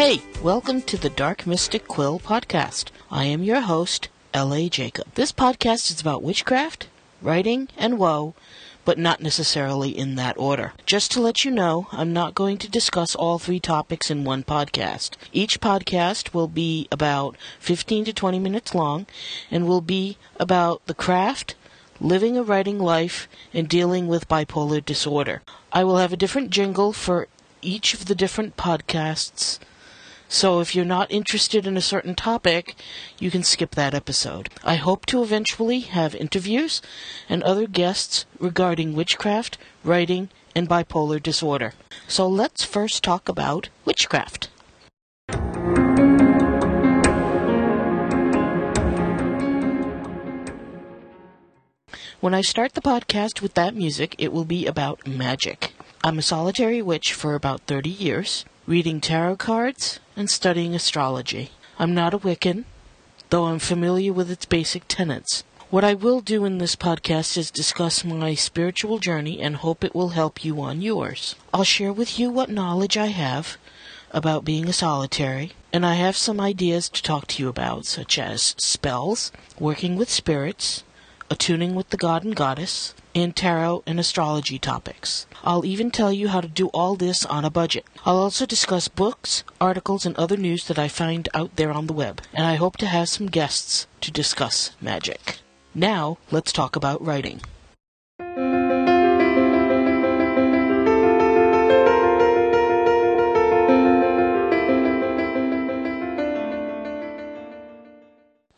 Hey, welcome to the Dark Mystic Quill podcast. I am your host, L.A. Jacob. This podcast is about witchcraft, writing, and woe, but not necessarily in that order. Just to let you know, I'm not going to discuss all three topics in one podcast. Each podcast will be about 15 to 20 minutes long and will be about the craft, living a writing life, and dealing with bipolar disorder. I will have a different jingle for each of the different podcasts. So if you're not interested in a certain topic, you can skip that episode. I hope to eventually have interviews and other guests regarding witchcraft, writing, and bipolar disorder. So let's first talk about witchcraft. When I start the podcast with that music, it will be about magic. I'm a solitary witch for about 30 years, reading tarot cards and studying astrology. I'm not a Wiccan, though I'm familiar with its basic tenets. What I will do in this podcast is discuss my spiritual journey and hope it will help you on yours. I'll share with you what knowledge I have about being a solitary, and I have some ideas to talk to you about, such as spells, working with spirits, attuning with the god and goddess, and tarot and astrology topics. I'll even tell you how to do all this on a budget. I'll also discuss books, articles, and other news that I find out there on the web, and I hope to have some guests to discuss magic. Now, let's talk about writing.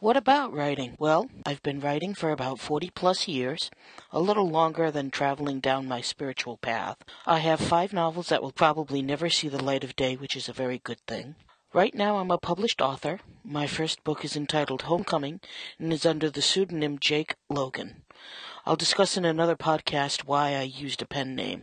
What about writing? Well, I've been writing for about 40 plus years, a little longer than traveling down my spiritual path. I have five novels that will probably never see the light of day, which is a very good thing. Right now, I'm a published author. My first book is entitled Homecoming and is under the pseudonym Jake Logan. I'll discuss in another podcast why I used a pen name.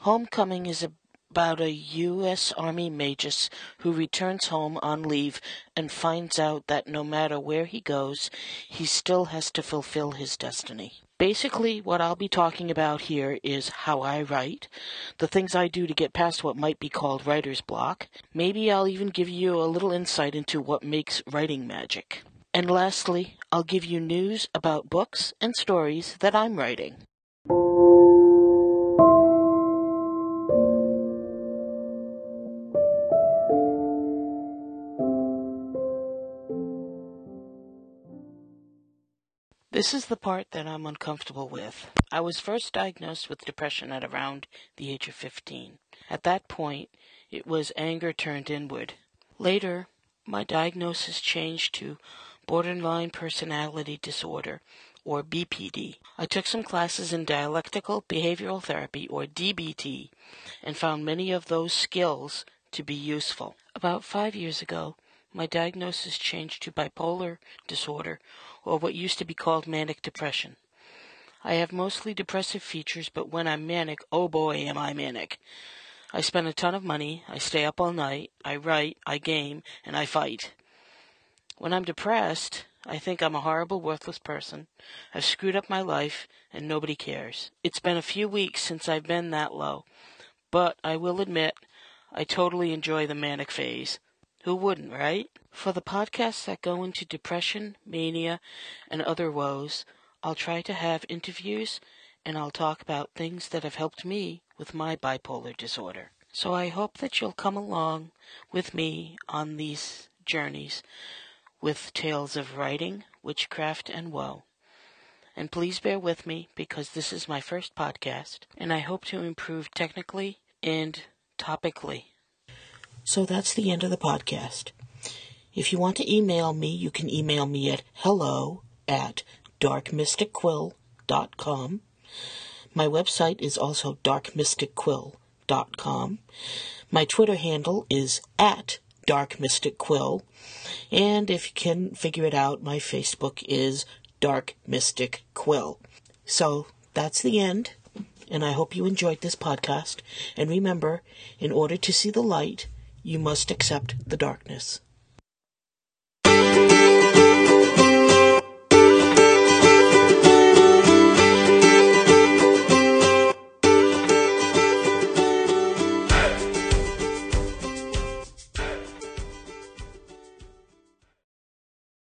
Homecoming is a about a U.S. Army magus who returns home on leave and finds out that no matter where he goes, he still has to fulfill his destiny. Basically, what I'll be talking about here is how I write, the things I do to get past what might be called writer's block. Maybe I'll even give you a little insight into what makes writing magic. And lastly, I'll give you news about books and stories that I'm writing. This is the part that I'm uncomfortable with. I was first diagnosed with depression at around the age of 15. At that point, it was anger turned inward. Later, my diagnosis changed to borderline personality disorder, or BPD. I took some classes in dialectical behavioral therapy, or DBT, and found many of those skills to be useful. About five years ago, my diagnosis changed to bipolar disorder, or what used to be called manic depression. I have mostly depressive features, but when I'm manic, oh boy, am I manic. I spend a ton of money, I stay up all night, I write, I game, and I fight. When I'm depressed, I think I'm a horrible, worthless person. I've screwed up my life, and nobody cares. It's been a few weeks since I've been that low, but I will admit I totally enjoy the manic phase. Who wouldn't, right? For the podcasts that go into depression, mania, and other woes, I'll try to have interviews and I'll talk about things that have helped me with my bipolar disorder. So I hope that you'll come along with me on these journeys with tales of writing, witchcraft, and woe. And please bear with me because this is my first podcast, and I hope to improve technically and topically. So that's the end of the podcast. If you want to email me, you can email me at hello at darkmysticquill.com. My website is also darkmysticquill.com. My Twitter handle is at darkmysticquill. And if you can figure it out, my Facebook is Dark Mystic Quill. So that's the end, and I hope you enjoyed this podcast. And remember, in order to see the light, you must accept the darkness.